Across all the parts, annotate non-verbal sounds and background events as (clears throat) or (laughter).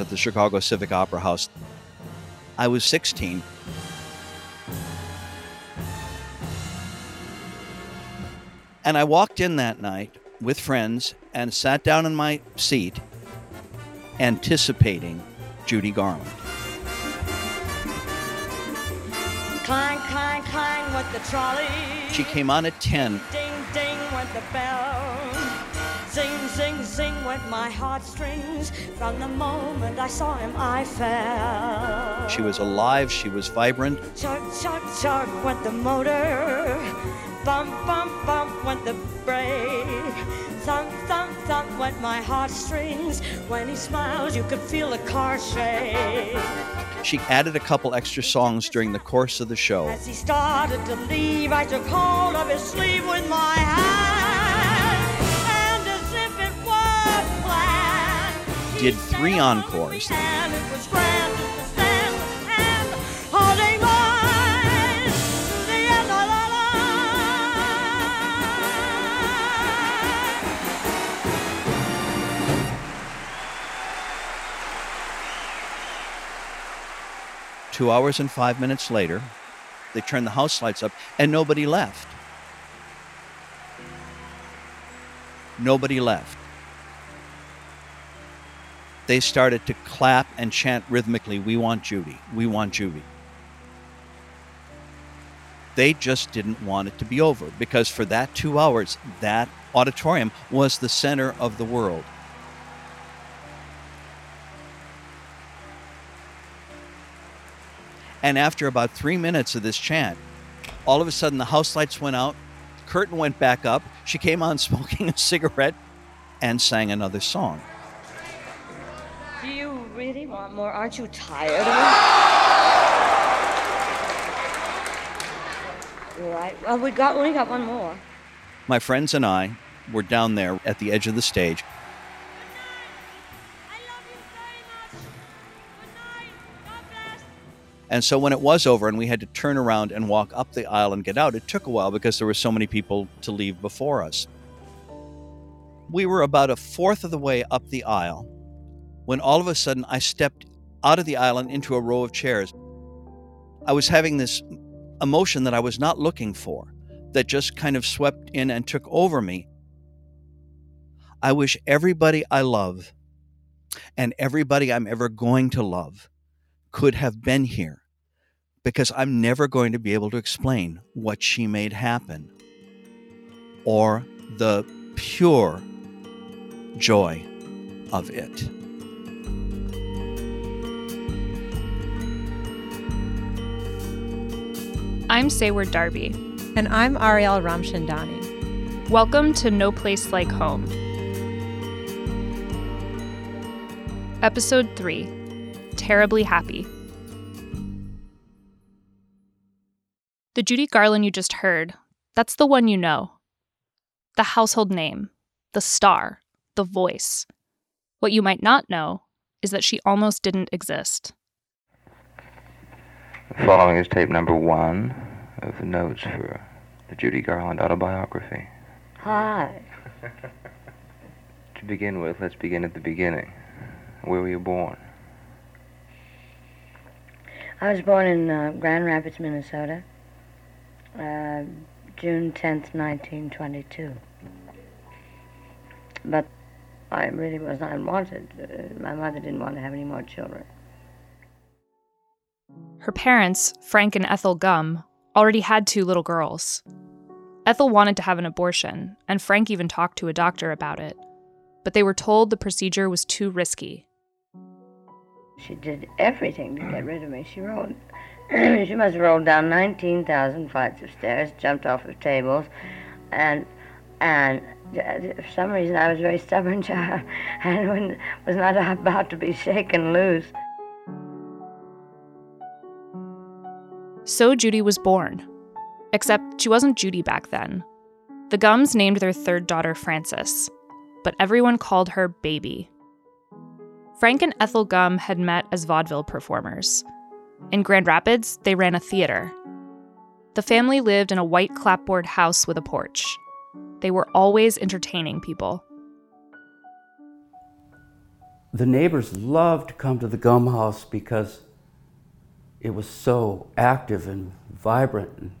at the Chicago Civic Opera House. I was 16. And I walked in that night with friends and sat down in my seat anticipating Judy Garland. Clang, clang, clang went the trolley. She came on at 10. Ding, ding went the bell. Zing went my heartstrings. From the moment I saw him, I fell. She was alive, she was vibrant. Chug, chug, chug went the motor. Bump, bump, bump went the brake. Thump, thump, thump went my heartstrings. When he smiles, you could feel the car shake. She added a couple extra songs during the course of the show. As he started to leave, I took hold of his sleeve with my hand. Of three encores. Two hours and five minutes later, they turned the house lights up and nobody left. Nobody left. They started to clap and chant rhythmically, We want Judy, we want Judy. They just didn't want it to be over because for that two hours, that auditorium was the center of the world. And after about three minutes of this chant, all of a sudden the house lights went out, curtain went back up. She came on (laughs) smoking a cigarette and sang another song. Really want more? Aren't you tired of it? You're. Well, we got we got one more. My friends and I were down there at the edge of the stage. And so when it was over and we had to turn around and walk up the aisle and get out, it took a while because there were so many people to leave before us. We were about a fourth of the way up the aisle when all of a sudden I stepped out of the aisle and into a row of chairs. I was having this emotion that I was not looking for that just kind of swept in and took over me. I wish everybody I love and everybody I'm ever going to love could have been here because I'm never going to be able to explain what she made happen or the pure joy of it. I'm Sayward Darby. And I'm Ariel Ramchandani. Welcome to No Place Like Home. Episode 3 Terribly Happy. The Judy Garland you just heard, that's the one you know. The household name, the star, the voice. What you might not know is that she almost didn't exist. The following is tape number one of the notes for the Judy Garland autobiography. Hi. (laughs) To begin with, let's begin at the beginning. Where were you born? I was born in uh, Grand Rapids, Minnesota, uh, June 10th, 1922. But I really was not wanted. Uh, my mother didn't want to have any more children. Her parents, Frank and Ethel Gumm, already had two little girls. Ethel wanted to have an abortion, and Frank even talked to a doctor about it. But they were told the procedure was too risky. She did everything to get rid of me. She rolled, (clears throat) she must have rolled down 19,000 flights of stairs, jumped off of tables, and and for some reason I was a very stubborn child (laughs) and was not about to be shaken loose. So Judy was born. Except she wasn't Judy back then. The Gumms named their third daughter Frances, but everyone called her Baby. Frank and Ethel Gumm had met as vaudeville performers. In Grand Rapids, they ran a theater. The family lived in a white clapboard house with a porch. They were always entertaining people. The neighbors loved to come to the Gumm house because it was so active and vibrant and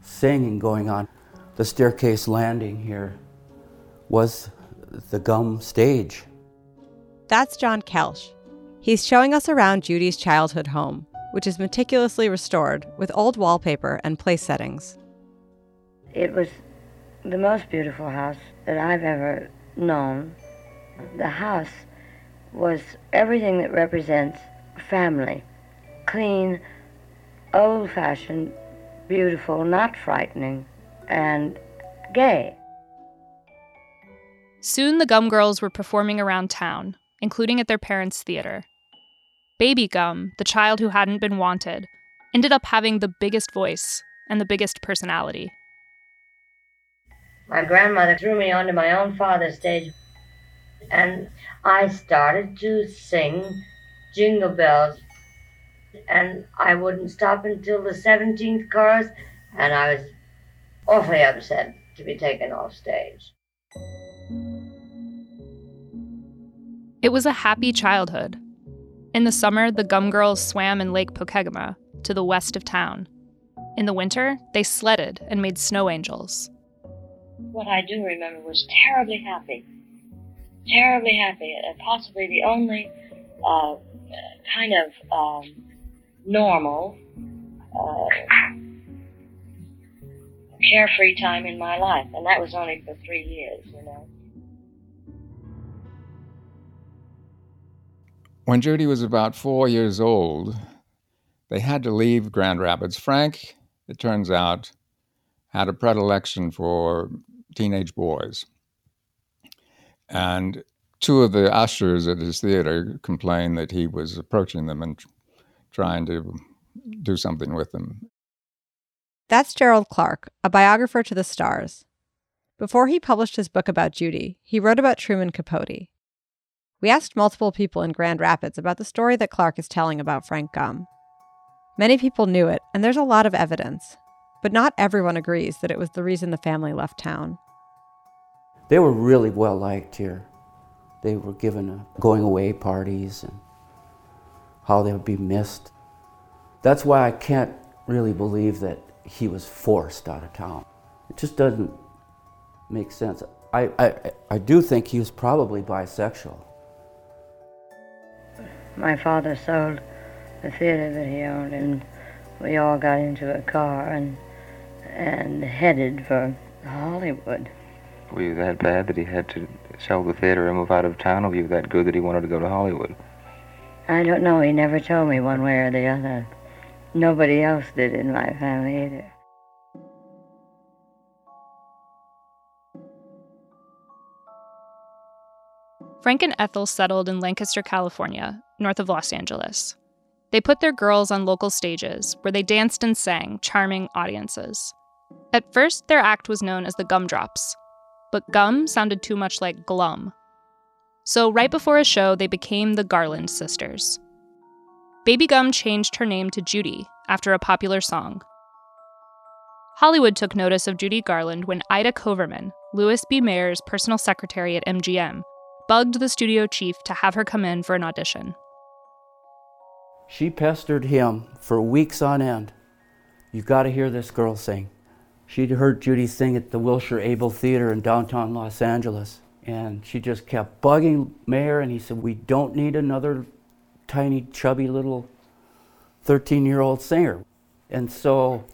singing going on. The staircase landing here was the Gumm stage. That's John Kelsch. He's showing us around Judy's childhood home, which is meticulously restored with old wallpaper and place settings. It was the most beautiful house that I've ever known. The house was everything that represents family clean, old fashioned, beautiful, not frightening, and gay. Soon the Gumm Girls were performing around town, including at their parents' theater. Baby Gumm, the child who hadn't been wanted, ended up having the biggest voice and the biggest personality. My grandmother threw me onto my own father's stage, and I started to sing Jingle Bells and I wouldn't stop until the 17th chorus, and I was awfully upset to be taken off stage. It was a happy childhood. In the summer, the Gumm Girls swam in Lake Pokegama, to the west of town. In the winter, they sledded and made snow angels. What I do remember was terribly happy. Terribly happy. Uh, possibly the only uh, kind of um, normal, uh, carefree time in my life, and that was only for three years, you know. When Judy was about four years old, they had to leave Grand Rapids. Frank, it turns out, had a predilection for teenage boys. And two of the ushers at his theater complained that he was approaching them and trying to do something with them. That's Gerald Clarke, a biographer to the stars. Before he published his book about Judy, he wrote about Truman Capote. We asked multiple people in Grand Rapids about the story that Clarke is telling about Frank Gumm. Many people knew it, and there's a lot of evidence, but not everyone agrees that it was the reason the family left town. They were really well liked here. They were given going away parties and how they would be missed. That's why I can't really believe that he was forced out of town. It just doesn't make sense. I, I, I do think he was probably bisexual. My father sold the theater that he owned, and we all got into a car and and headed for Hollywood. Were you that bad that he had to sell the theater and move out of town, or were you that good that he wanted to go to Hollywood? I don't know. He never told me one way or the other. Nobody else did in my family either. Frank and Ethel settled in Lancaster, California, north of Los Angeles. They put their girls on local stages where they danced and sang, charming audiences. At first, their act was known as the Gumdrops, but gum sounded too much like glum, so, right before a show, they became the Garland sisters. Baby Gumm changed her name to Judy after a popular song. Hollywood took notice of Judy Garland when Ida Koverman, Louis B. Mayer's personal secretary at MGM, bugged the studio chief to have her come in for an audition. She pestered him for weeks on end. You've got to hear this girl sing. She'd heard Judy sing at the Wilshire Ebell Theater in downtown Los Angeles. And she just kept bugging Mayer, and he said, We don't need another tiny, chubby little 13 year old singer. And so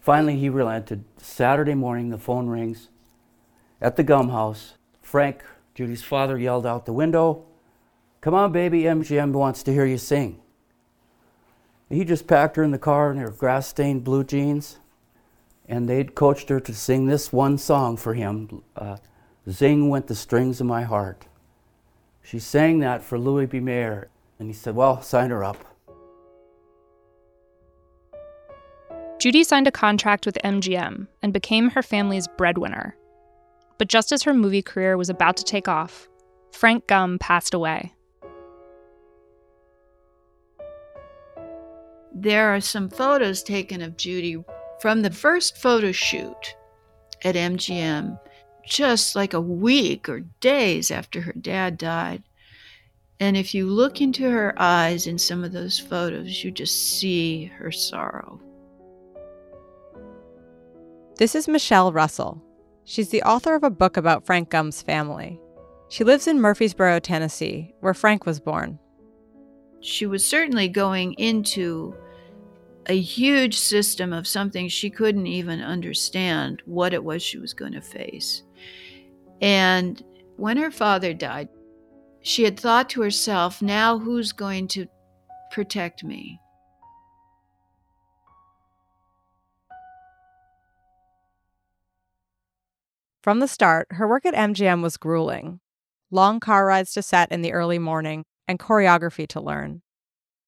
finally he relented. Saturday morning, the phone rings at the Gumm house. Frank, Judy's father, yelled out the window, Come on, baby, MGM wants to hear you sing. He just packed her in the car in her grass stained blue jeans, and they'd coached her to sing this one song for him uh, Zing Went the Strings of My Heart. She sang that for Louis B. Mayer, and he said, Well, sign her up. Judy signed a contract with MGM and became her family's breadwinner. But just as her movie career was about to take off, Frank Gumm passed away. There are some photos taken of Judy from the first photo shoot at MGM, just like a week or days after her dad died. And if you look into her eyes in some of those photos, you just see her sorrow. This is Michelle Russell. She's the author of a book about Frank Gumm's family. She lives in Murfreesboro, Tennessee, where Frank was born. She was certainly going into a huge system of something she couldn't even understand what it was she was going to face. And when her father died, she had thought to herself, now who's going to protect me? From the start, her work at MGM was grueling long car rides to set in the early morning and choreography to learn.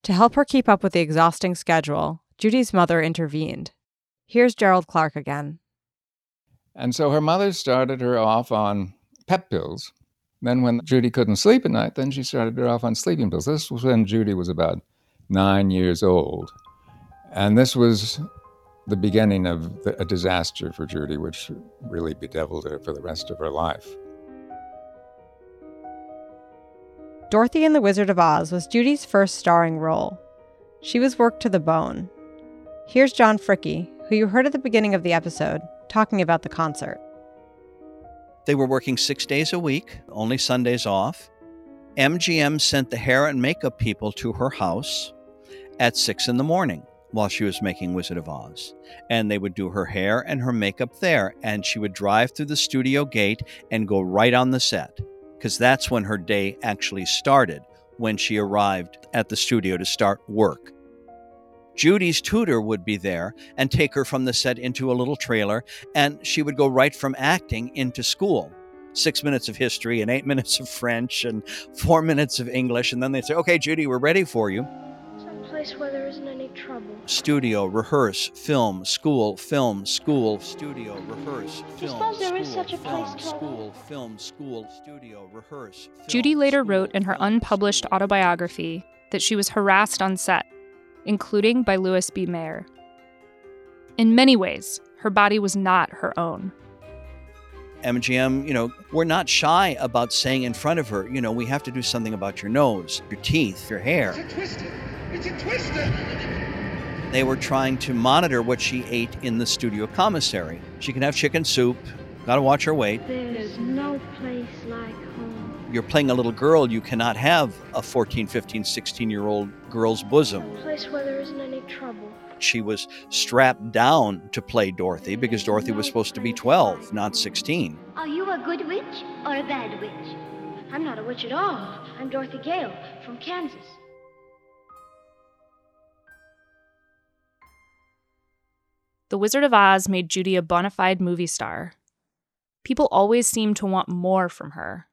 To help her keep up with the exhausting schedule, Judy's mother intervened. Here's Gerald Clarke again. And so her mother started her off on pep pills. Then, when Judy couldn't sleep at night, then she started her off on sleeping pills. This was when Judy was about nine years old. And this was the beginning of a disaster for Judy, which really bedeviled her for the rest of her life. Dorothy in The Wizard of Oz was Judy's first starring role. She was worked to the bone. Here's John Fricke, who you heard at the beginning of the episode, talking about the concert. They were working six days a week, only Sundays off. MGM sent the hair and makeup people to her house at six in the morning while she was making Wizard of Oz. And they would do her hair and her makeup there, and she would drive through the studio gate and go right on the set, because that's when her day actually started, when she arrived at the studio to start work. Judy's tutor would be there and take her from the set into a little trailer, and she would go right from acting into school. Six minutes of history and eight (laughs) minutes of French and four minutes of English, and then they'd say, Okay, Judy, we're ready for you. Someplace where there isn't any trouble. Studio, rehearse, film, school, film, school, studio, rehearse, Do you film, suppose there is school, such a film, place, Toto? school, film, school, studio, rehearse. film, Judy later school, wrote in her unpublished autobiography that she was harassed on set, including by Louis B. Mayer. In many ways, her body was not her own. MGM, you know, we're not shy about saying in front of her, you know, we have to do something about your nose, your teeth, your hair. It's a twister. It's a twister. They were trying to monitor what she ate in the studio commissary. She can have chicken soup, got to watch her weight. There's no place like home. You're playing a little girl, you cannot have a 14, 15, 16 year old girl's bosom. A place where there isn't any trouble. She was strapped down to play Dorothy because Dorothy was supposed to be 12, not 16. Are you a good witch or a bad witch? I'm not a witch at all. I'm Dorothy Gale from Kansas. The Wizard of Oz made Judy a bona fide movie star. People always seemed to want more from her.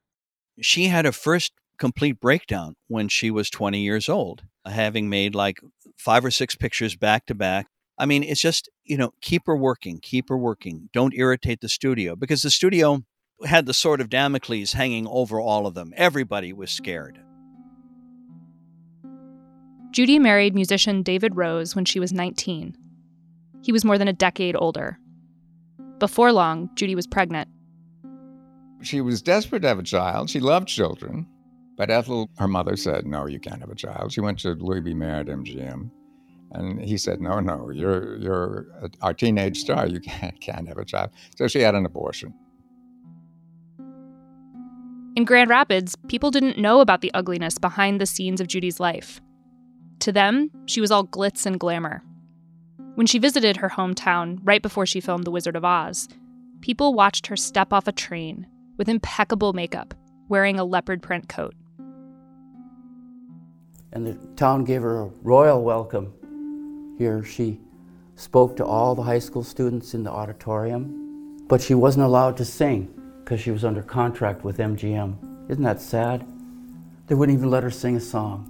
She had her first complete breakdown when she was 20 years old, having made like five or six pictures back to back. I mean, it's just, you know, keep her working, keep her working. Don't irritate the studio because the studio had the sword of Damocles hanging over all of them. Everybody was scared. Judy married musician David Rose when she was 19. He was more than a decade older. Before long, Judy was pregnant. She was desperate to have a child. She loved children. But Ethel, her mother, said, No, you can't have a child. She went to Louis B. Mayer at MGM. And he said, No, no, you're, you're our teenage star. You (laughs) can't, can't have a child. So she had an abortion. In Grand Rapids, people didn't know about the ugliness behind the scenes of Judy's life. To them, she was all glitz and glamour. When she visited her hometown right before she filmed The Wizard of Oz, people watched her step off a train with impeccable makeup, wearing a leopard print coat. And the town gave her a royal welcome. Here she spoke to all the high school students in the auditorium, but she wasn't allowed to sing because she was under contract with MGM. Isn't that sad? They wouldn't even let her sing a song.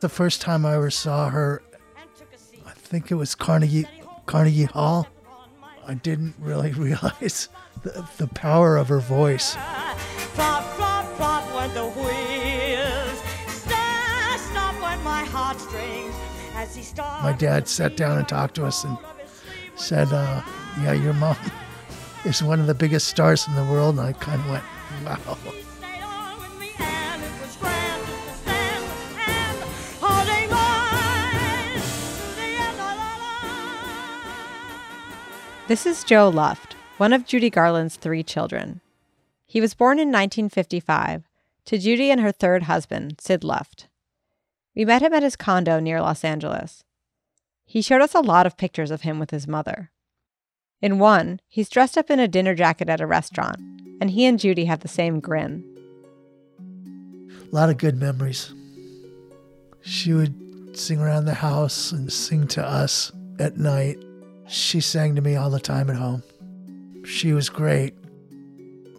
The first time I ever saw her, I think it was Carnegie Carnegie Hall. I didn't really (laughs) realize the, the power of her voice. My dad sat down and talked to us and said, uh, "Yeah, your mom (laughs) is one of the biggest stars in the world." And I kind of went, "Wow." This is Joe Luft, one of Judy Garland's three children. He was born in 1955 to Judy and her third husband, Sid Luft. We met him at his condo near Los Angeles. He showed us a lot of pictures of him with his mother. In one, he's dressed up in a dinner jacket at a restaurant, and he and Judy have the same grin. A lot of good memories. She would sing around the house and sing to us at night. She sang to me all the time at home. She was great.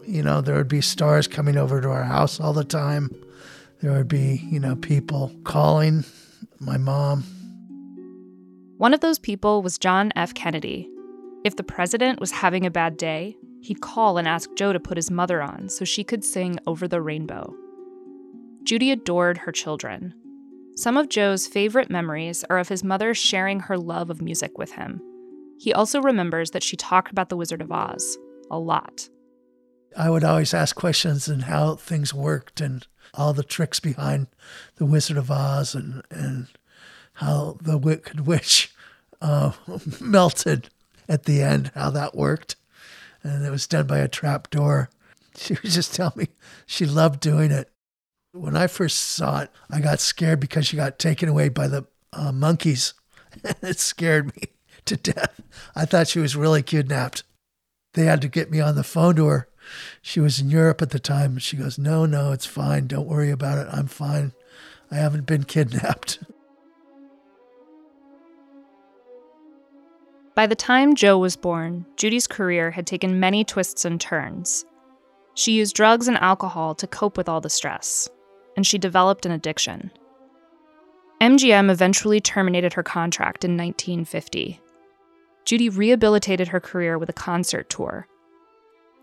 You know, there would be stars coming over to our house all the time. There would be, you know, people calling my mom. One of those people was John F. Kennedy. If the president was having a bad day, he'd call and ask Joe to put his mother on so she could sing Over the Rainbow. Judy adored her children. Some of Joe's favorite memories are of his mother sharing her love of music with him. He also remembers that she talked about the Wizard of Oz a lot. I would always ask questions and how things worked and all the tricks behind the Wizard of Oz and, and how the Wicked Witch (laughs) uh, (laughs) melted at the end, how that worked. And it was done by a trap door. (laughs) She would just tell me she loved doing it. When I first saw it, I got scared because she got taken away by the uh, monkeys. it scared me to death. I thought she was really kidnapped. They had to get me on the phone to her. She was in Europe at the time. She goes, No, no, it's fine. Don't worry about it. I'm fine. I haven't been kidnapped. By the time Joe was born, Judy's career had taken many twists and turns. She used drugs and alcohol to cope with all the stress, and she developed an addiction. MGM eventually terminated her contract in 1950. Judy rehabilitated her career with a concert tour.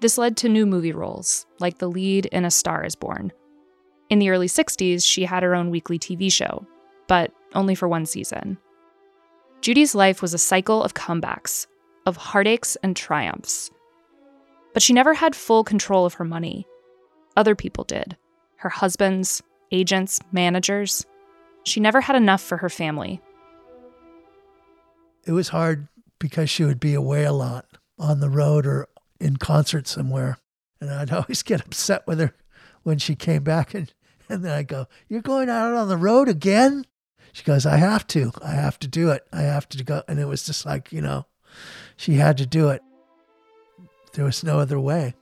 This led to new movie roles, like the lead in A Star is Born. In the early 60s, she had her own weekly TV show, but only for one season. Judy's life was a cycle of comebacks, of heartaches and triumphs. But she never had full control of her money. Other people did her husbands, agents, managers. She never had enough for her family. It was hard because she would be away a lot on the road or in concert somewhere. And I'd (laughs) always get upset with her when she came back and, and then I'd go, You're going out on the road again? She goes, I have to. I have to do it. I have to go. And it was just like, you know, she had to do it. There was no other way.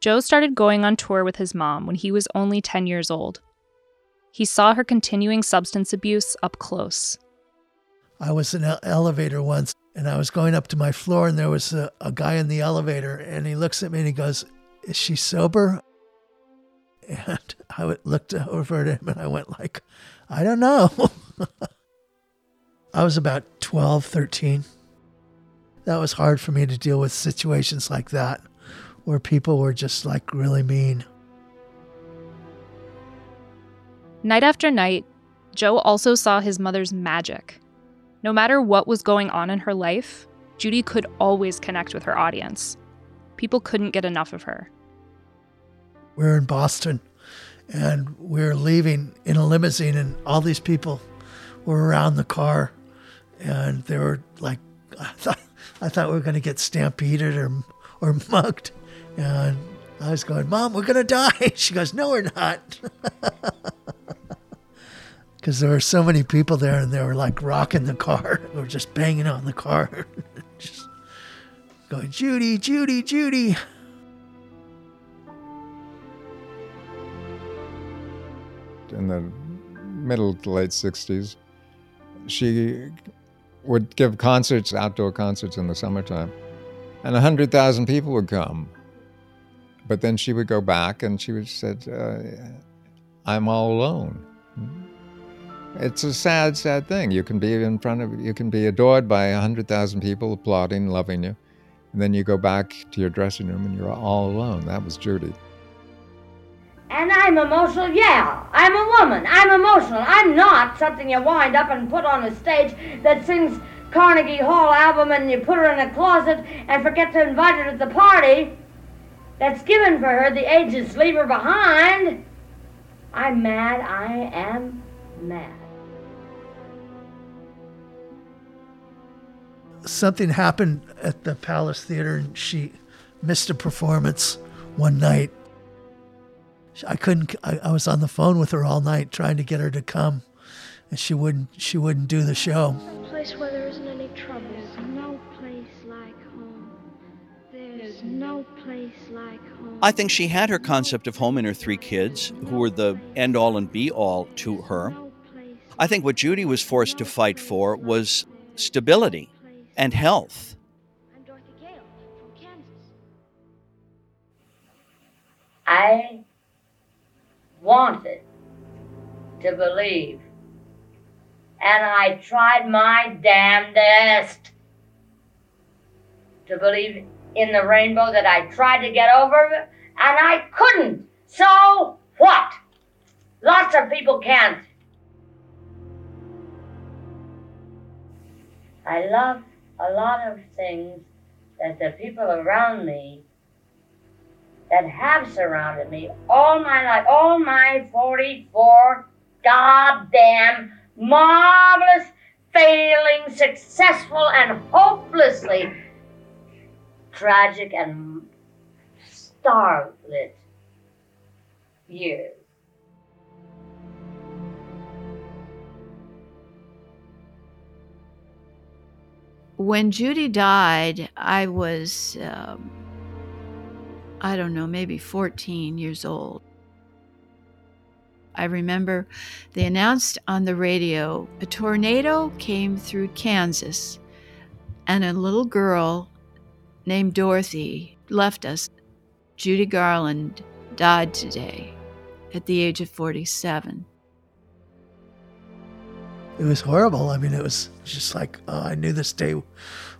Joe started going on tour with his mom when he was only 10 years old. He saw her continuing substance abuse up close. I was in an elevator once and I was going up to my floor and there was a, a guy in the elevator and he looks at me and he goes, Is she sober? And (laughs) I looked over at him and I went like, I don't know. (laughs) I was about 12, 13. That was hard for me to deal with situations like that where people were just like really mean. Night after night, Joe also saw his mother's magic. No matter what was going on in her life, Judy could always connect with her audience. People couldn't get enough of her. We are in Boston and we are leaving in a limousine, and all these people were around the car, and they were like, (laughs) I thought, I thought we were going to get stampeded or, or mugged. And I was going, Mom, we're going to die. (laughs) She goes, No, we're not. (laughs) Because there were so many people there and they were like rocking the car. (laughs) Were just banging on the car. (laughs) just going, Judy, Judy, Judy. In the middle to late 60s, she would give concerts, outdoor concerts in the summertime, and 100,000 people would come. But then she would go back and she would said, uh, I'm all alone. It's a sad, sad thing. You can be in front of, you can be adored by 100,000 people applauding, loving you. And then you go back to your dressing room and you're all alone. That was Judy. And I'm emotional, yeah. I'm a woman. I'm emotional. I'm not something you wind up and put on a stage that sings Carnegie Hall album and you put her in a closet and forget to invite her to the party that's given for her the ages leave her behind. I'm mad. I am mad. Something happened at the Palace Theater and she missed a performance one night I couldn't. I, I, was on the phone with her all night trying to get her to come, and she wouldn't. She wouldn't do the show. A place where there isn't any trouble. There's no place like home. There's no place like home. I think she had her concept of home in her three kids, who were the end all and be all to her. I think what Judy was forced to fight for was stability and health. I wanted to believe. And I tried my damnedest to believe in the rainbow that I tried to get over, and I couldn't. So what? Lots of people can't. I love a lot of things that the people around me that have surrounded me all my life, all my 44 goddamn marvelous, failing, successful, and hopelessly tragic and starlit years. When Judy died, I was. Um, I don't know, maybe 14 years old. I remember they announced on the radio a tornado came through Kansas, and a little girl named Dorothy left us. Judy Garland died today at the age of 47. It was horrible. I mean, it was just like, oh, I knew this day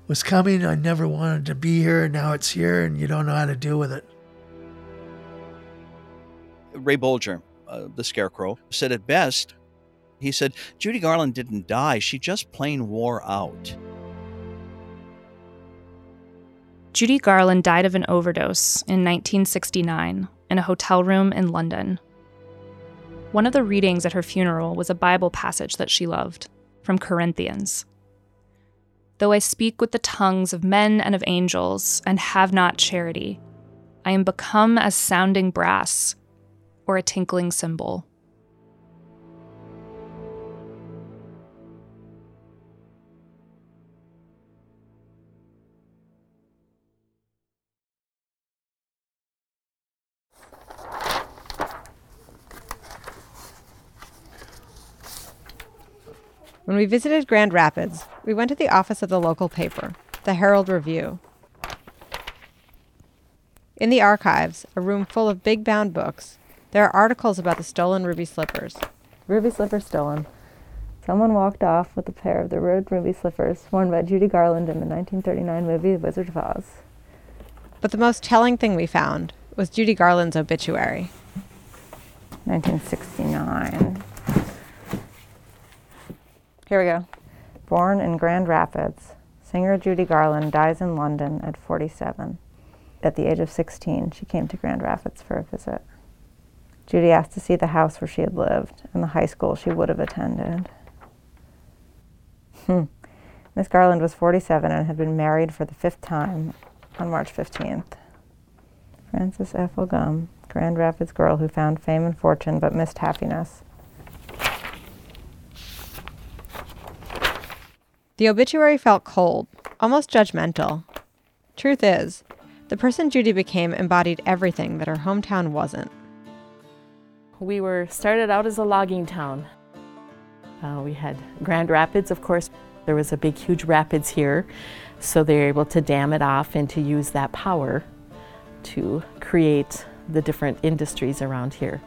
was coming. I never wanted to be here, now it's here, and you don't know how to deal with it. Ray Bolger, uh, the Scarecrow, said it best. He said, Judy Garland didn't die, she just plain wore out. Judy Garland died of an overdose in 1969 in a hotel room in London. One of the readings at her funeral was a Bible passage that she loved, from Corinthians. Though I speak with the tongues of men and of angels, and have not charity, I am become as sounding brass or a tinkling cymbal. When we visited Grand Rapids, we went to the office of the local paper, the Herald Review. In the archives, a room full of big bound books, there are articles about the stolen ruby slippers. Ruby slippers stolen. Someone walked off with a pair of the red ruby slippers worn by Judy Garland in the 1939 movie The Wizard of Oz. But the most telling thing we found was Judy Garland's obituary. 1969. Here we go. Born in Grand Rapids, singer Judy Garland dies in London at 47. At the age of 16, she came to Grand Rapids for a visit. Judy asked to see the house where she had lived and the high school she would have attended. Hmm. Miss Garland was 47 and had been married for the fifth time on March 15th. Frances Ethel Gumm, Grand Rapids girl who found fame and fortune but missed happiness. The obituary felt cold, almost judgmental. Truth is, the person Judy became embodied everything that her hometown wasn't. We were started out as a logging town. Uh, we had Grand Rapids, of course. There was a big, huge rapids here, so they were able to dam it off and to use that power to create the different industries around here.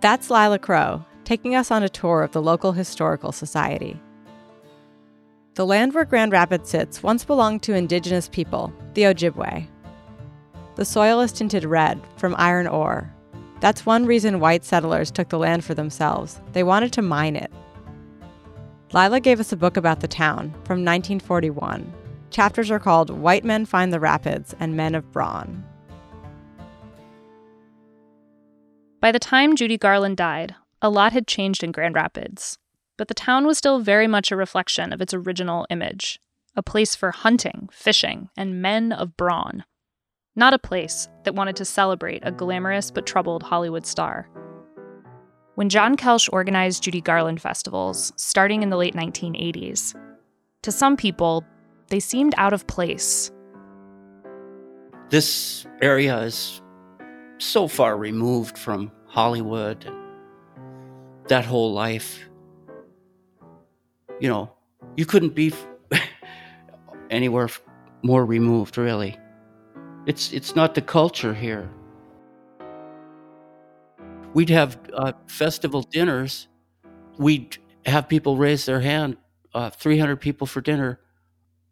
That's Lila Crow taking us on a tour of the local historical society. The land where Grand Rapids sits once belonged to indigenous people, the Ojibwe. The soil is tinted red from iron ore. That's one reason white settlers took the land for themselves. They wanted to mine it. Lila gave us a book about the town from 1941. Chapters are called White Men Find the Rapids and Men of Brawn. By the time Judy Garland died, a lot had changed in Grand Rapids but the town was still very much a reflection of its original image a place for hunting, fishing, and men of brawn. Not a place that wanted to celebrate a glamorous but troubled Hollywood star. When John Kelsch organized Judy Garland festivals, starting in the late 1980s, to some people, they seemed out of place. This area is so far removed from Hollywood and that whole life you know, you couldn't be (laughs) anywhere more removed, really. It's it's not the culture here. We'd have uh, festival dinners. We'd have people raise their hand. Uh, 300 people for dinner.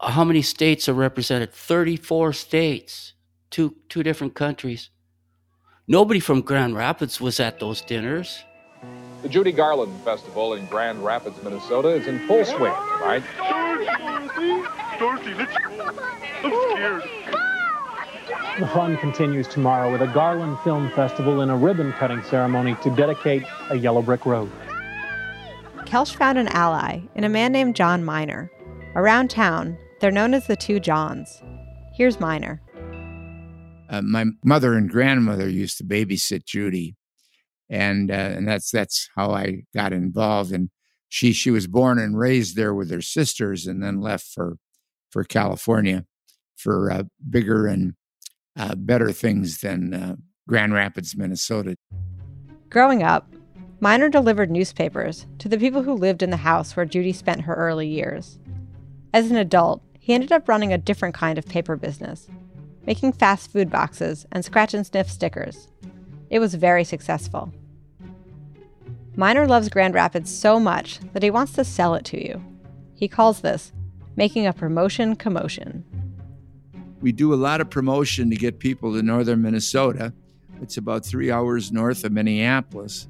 How many states are represented? 34 states, two two different countries. Nobody from Grand Rapids was at those dinners. The Judy Garland Festival in Grand Rapids, Minnesota is in full swing tonight. Dorothy, let's go. I'm scared. The fun continues tomorrow with a Garland Film Festival and a ribbon cutting ceremony to dedicate a yellow brick road. Kelsch found an ally in a man named John Miner. Around town, they're known as the two Johns. Here's Miner. Uh, my mother and grandmother used to babysit Judy and uh, and that's that's how I got involved. And she she was born and raised there with her sisters, and then left for for California for uh, bigger and uh, better things than uh, Grand Rapids, Minnesota. Growing up, Miner delivered newspapers to the people who lived in the house where Judy spent her early years. As an adult, he ended up running a different kind of paper business, making fast food boxes and scratch and sniff stickers. It was very successful. Miner loves Grand Rapids so much that he wants to sell it to you. He calls this making a promotion commotion. We do a lot of promotion to get people to northern Minnesota. It's about three hours north of Minneapolis.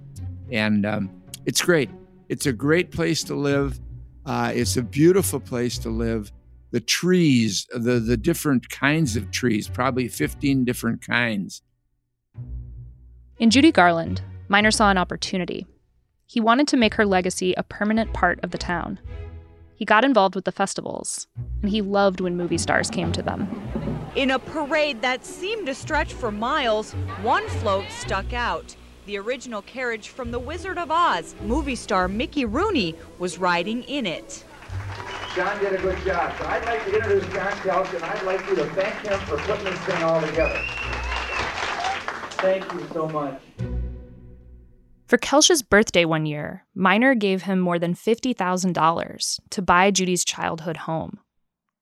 And um, it's great. It's a great place to live. Uh, it's a beautiful place to live. The trees, the, the different kinds of trees, probably 15 different kinds. In Judy Garland, Miner saw an opportunity he wanted to make her legacy a permanent part of the town. He got involved with the festivals, and he loved when movie stars came to them. In a parade that seemed to stretch for miles, one float stuck out. The original carriage from The Wizard of Oz, movie star Mickey Rooney, was riding in it. John did a good job, so I'd like to introduce John Kelsch, and I'd like you to thank him for putting this thing all together. Thank you so much. For Kelsch's birthday one year, Miner gave him more than $50,000 to buy Judy's childhood home.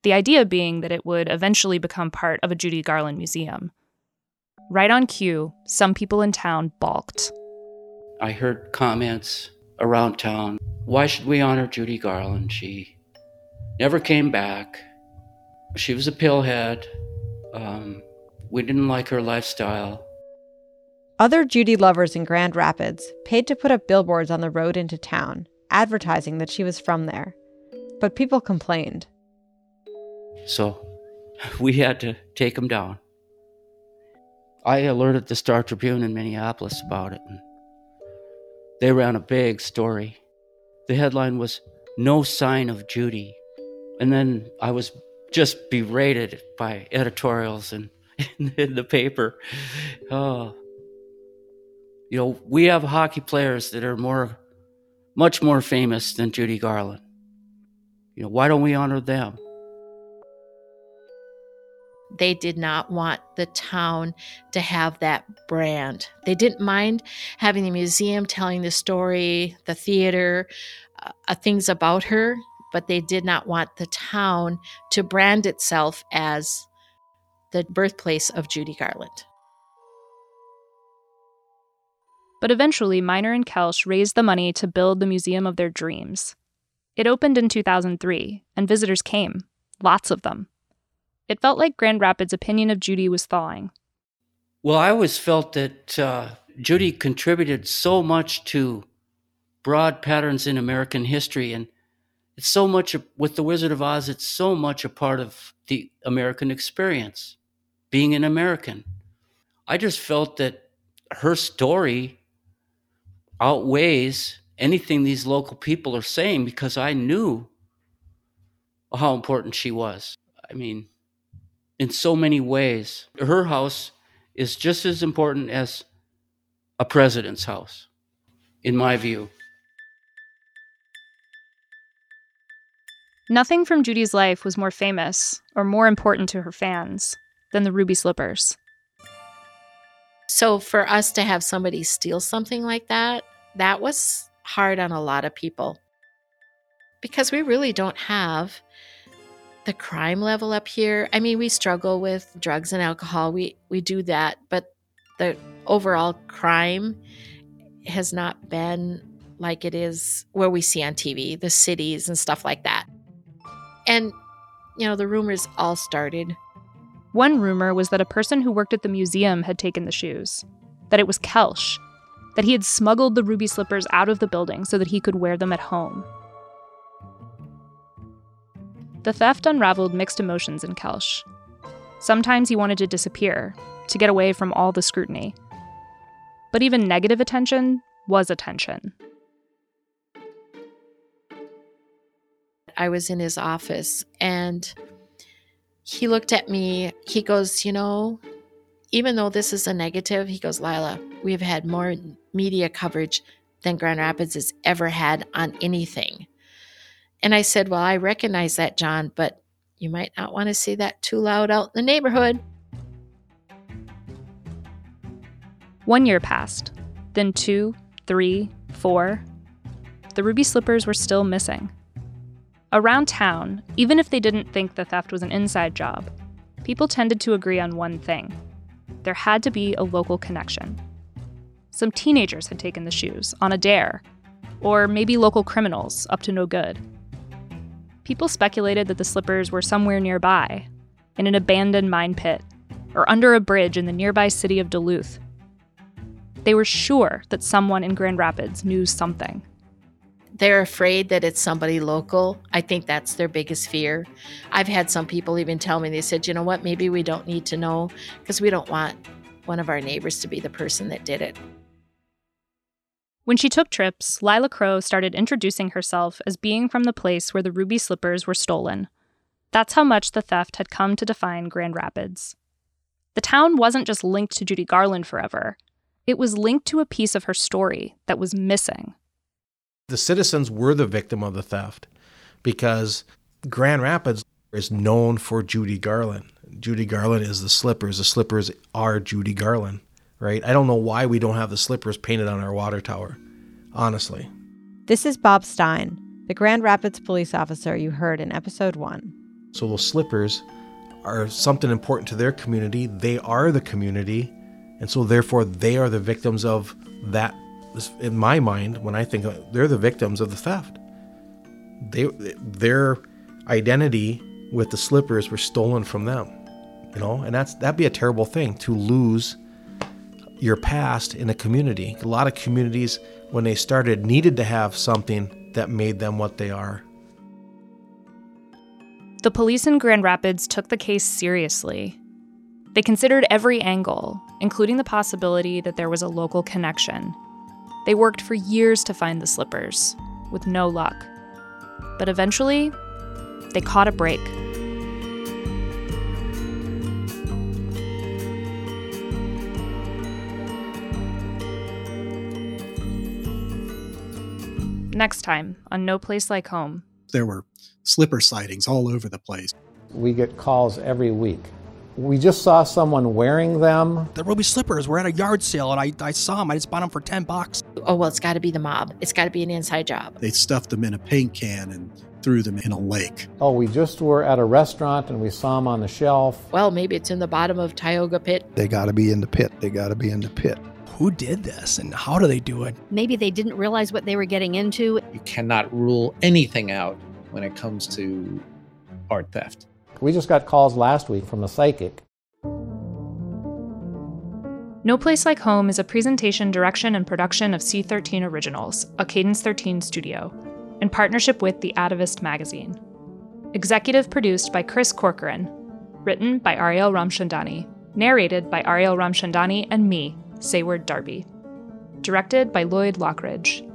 The idea being that it would eventually become part of a Judy Garland museum. Right on cue, some people in town balked. I heard comments around town why should we honor Judy Garland? She never came back. She was a pillhead. Um, we didn't like her lifestyle. Other Judy lovers in Grand Rapids paid to put up billboards on the road into town, advertising that she was from there. But people complained. So (laughs) we had to take them down. I alerted the Star Tribune in Minneapolis about it, and they ran a big story. The headline was No Sign of Judy. And then I was just berated by editorials and (laughs) in the paper. Oh. You know, we have hockey players that are more, much more famous than Judy Garland. You know, why don't we honor them? They did not want the town to have that brand. They didn't mind having the museum telling the story, the theater, uh, things about her, but they did not want the town to brand itself as the birthplace of Judy Garland. But eventually, Miner and Kelsch raised the money to build the museum of their dreams. It opened in 2003, and visitors came, lots of them. It felt like Grand Rapids' opinion of Judy was thawing. Well, I always felt that uh, Judy contributed so much to broad patterns in American history, and it's so much with the Wizard of Oz. It's so much a part of the American experience, being an American. I just felt that her story outweighs anything these local people are saying because I knew how important she was. I mean, in so many ways. Her house is just as important as a president's house, in my view. Nothing from Judy's life was more famous or more important to her fans than the ruby slippers. So, for us to have somebody steal something like that, that was hard on a lot of people because we really don't have the crime level up here. I mean, we struggle with drugs and alcohol. We we do that, but the overall crime has not been like it is where we see on TV, the cities and stuff like that. And you know, the rumors all started. One rumor was that a person who worked at the museum had taken the shoes, that it was Kelsch, that he had smuggled the ruby slippers out of the building so that he could wear them at home. The theft unraveled mixed emotions in Kelsch. Sometimes he wanted to disappear, to get away from all the scrutiny. But even negative attention was attention. I was in his office and he looked at me. He goes, You know, even though this is a negative, he goes, Lila, we've had more media coverage than Grand Rapids has ever had on anything. And I said, Well, I recognize that, John, but you might not want to see that too loud out in the neighborhood. One year passed, then two, three, four. The ruby slippers were still missing. Around town, even if they didn't think the theft was an inside job, people tended to agree on one thing there had to be a local connection. Some teenagers had taken the shoes on a dare, or maybe local criminals up to no good people speculated that the slippers were somewhere nearby, in an abandoned mine pit, or under a bridge in the nearby city of Duluth. They were sure that someone in Grand Rapids knew something. They're afraid that it's somebody local. I think that's their biggest fear. I've had some people even tell me, they said, you know what, maybe we don't need to know because we don't want one of our neighbors to be the person that did it. When she took trips, Lila Crow started introducing herself as being from the place where the ruby slippers were stolen. That's how much the theft had come to define Grand Rapids. The town wasn't just linked to Judy Garland forever, it was linked to a piece of her story that was missing. The citizens were the victim of the theft because Grand Rapids is known for Judy Garland. Judy Garland is the slippers. The slippers are Judy Garland. right? I don't know why we don't have the slippers painted on our water tower, honestly. This is Bob Stein, the Grand Rapids police officer you heard in episode one. So those slippers are something important to their community. They are the community. And so therefore they are the victims of that in my mind when I think of, they're the victims of the theft. They their identity with the slippers were stolen from them. You know, and that's that'd be a terrible thing to lose your past in a community. A lot of communities when they started needed to have something that made them what they are. The police in Grand Rapids took the case seriously. They considered every angle, including the possibility that there was a local connection. They worked for years to find the slippers, with no luck. But eventually, they caught a break. Next time on No Place Like Home. There were slipper sightings all over the place. We get calls every week. We just saw someone wearing them. The ruby slippers were at a yard sale, and I, I saw them. I just bought them for 10 bucks. Oh, well, it's got to be the mob. It's got to be an inside job. They stuffed them in a paint can and threw them in a lake. Oh, we just were at a restaurant and we saw them on the shelf. Well, maybe it's in the bottom of Tioga Pit. They got to be in the pit. They got to be in the pit. Who did this and how do they do it? Maybe they didn't realize what they were getting into. You cannot rule anything out when it comes to art theft. We just got calls last week from a psychic. No Place Like Home is a presentation, direction, and production of C13 Originals, a Cadence 13 studio, in partnership with The Atavist magazine. Executive produced by Chris Corcoran. Written by Ariel Ramchandani. Narrated by Ariel Ramchandani and me, Sayward Darby. Directed by Lloyd Lockridge.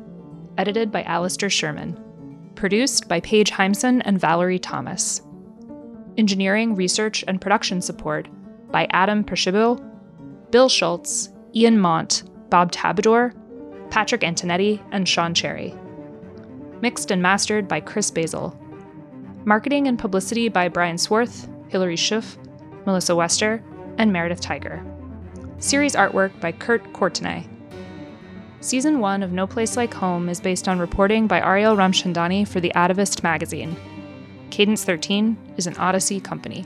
Edited by Alistair Sherman. Produced by Paige Heimson and Valerie Thomas. Engineering, research, and production support by Adam Pershibil, Bill Schultz, Ian Mont, Bob Tabador, Patrick Antonetti, and Sean Cherry. Mixed and mastered by Chris Basil. Marketing and publicity by Brian Swarth, Hilary Schiff, Melissa Wester, and Meredith Tiger. Series artwork by Kurt Courtenay. Season 1 of No Place Like Home is based on reporting by Ariel Ramchandani for The Atavist magazine. Cadence 13 is an Odyssey company.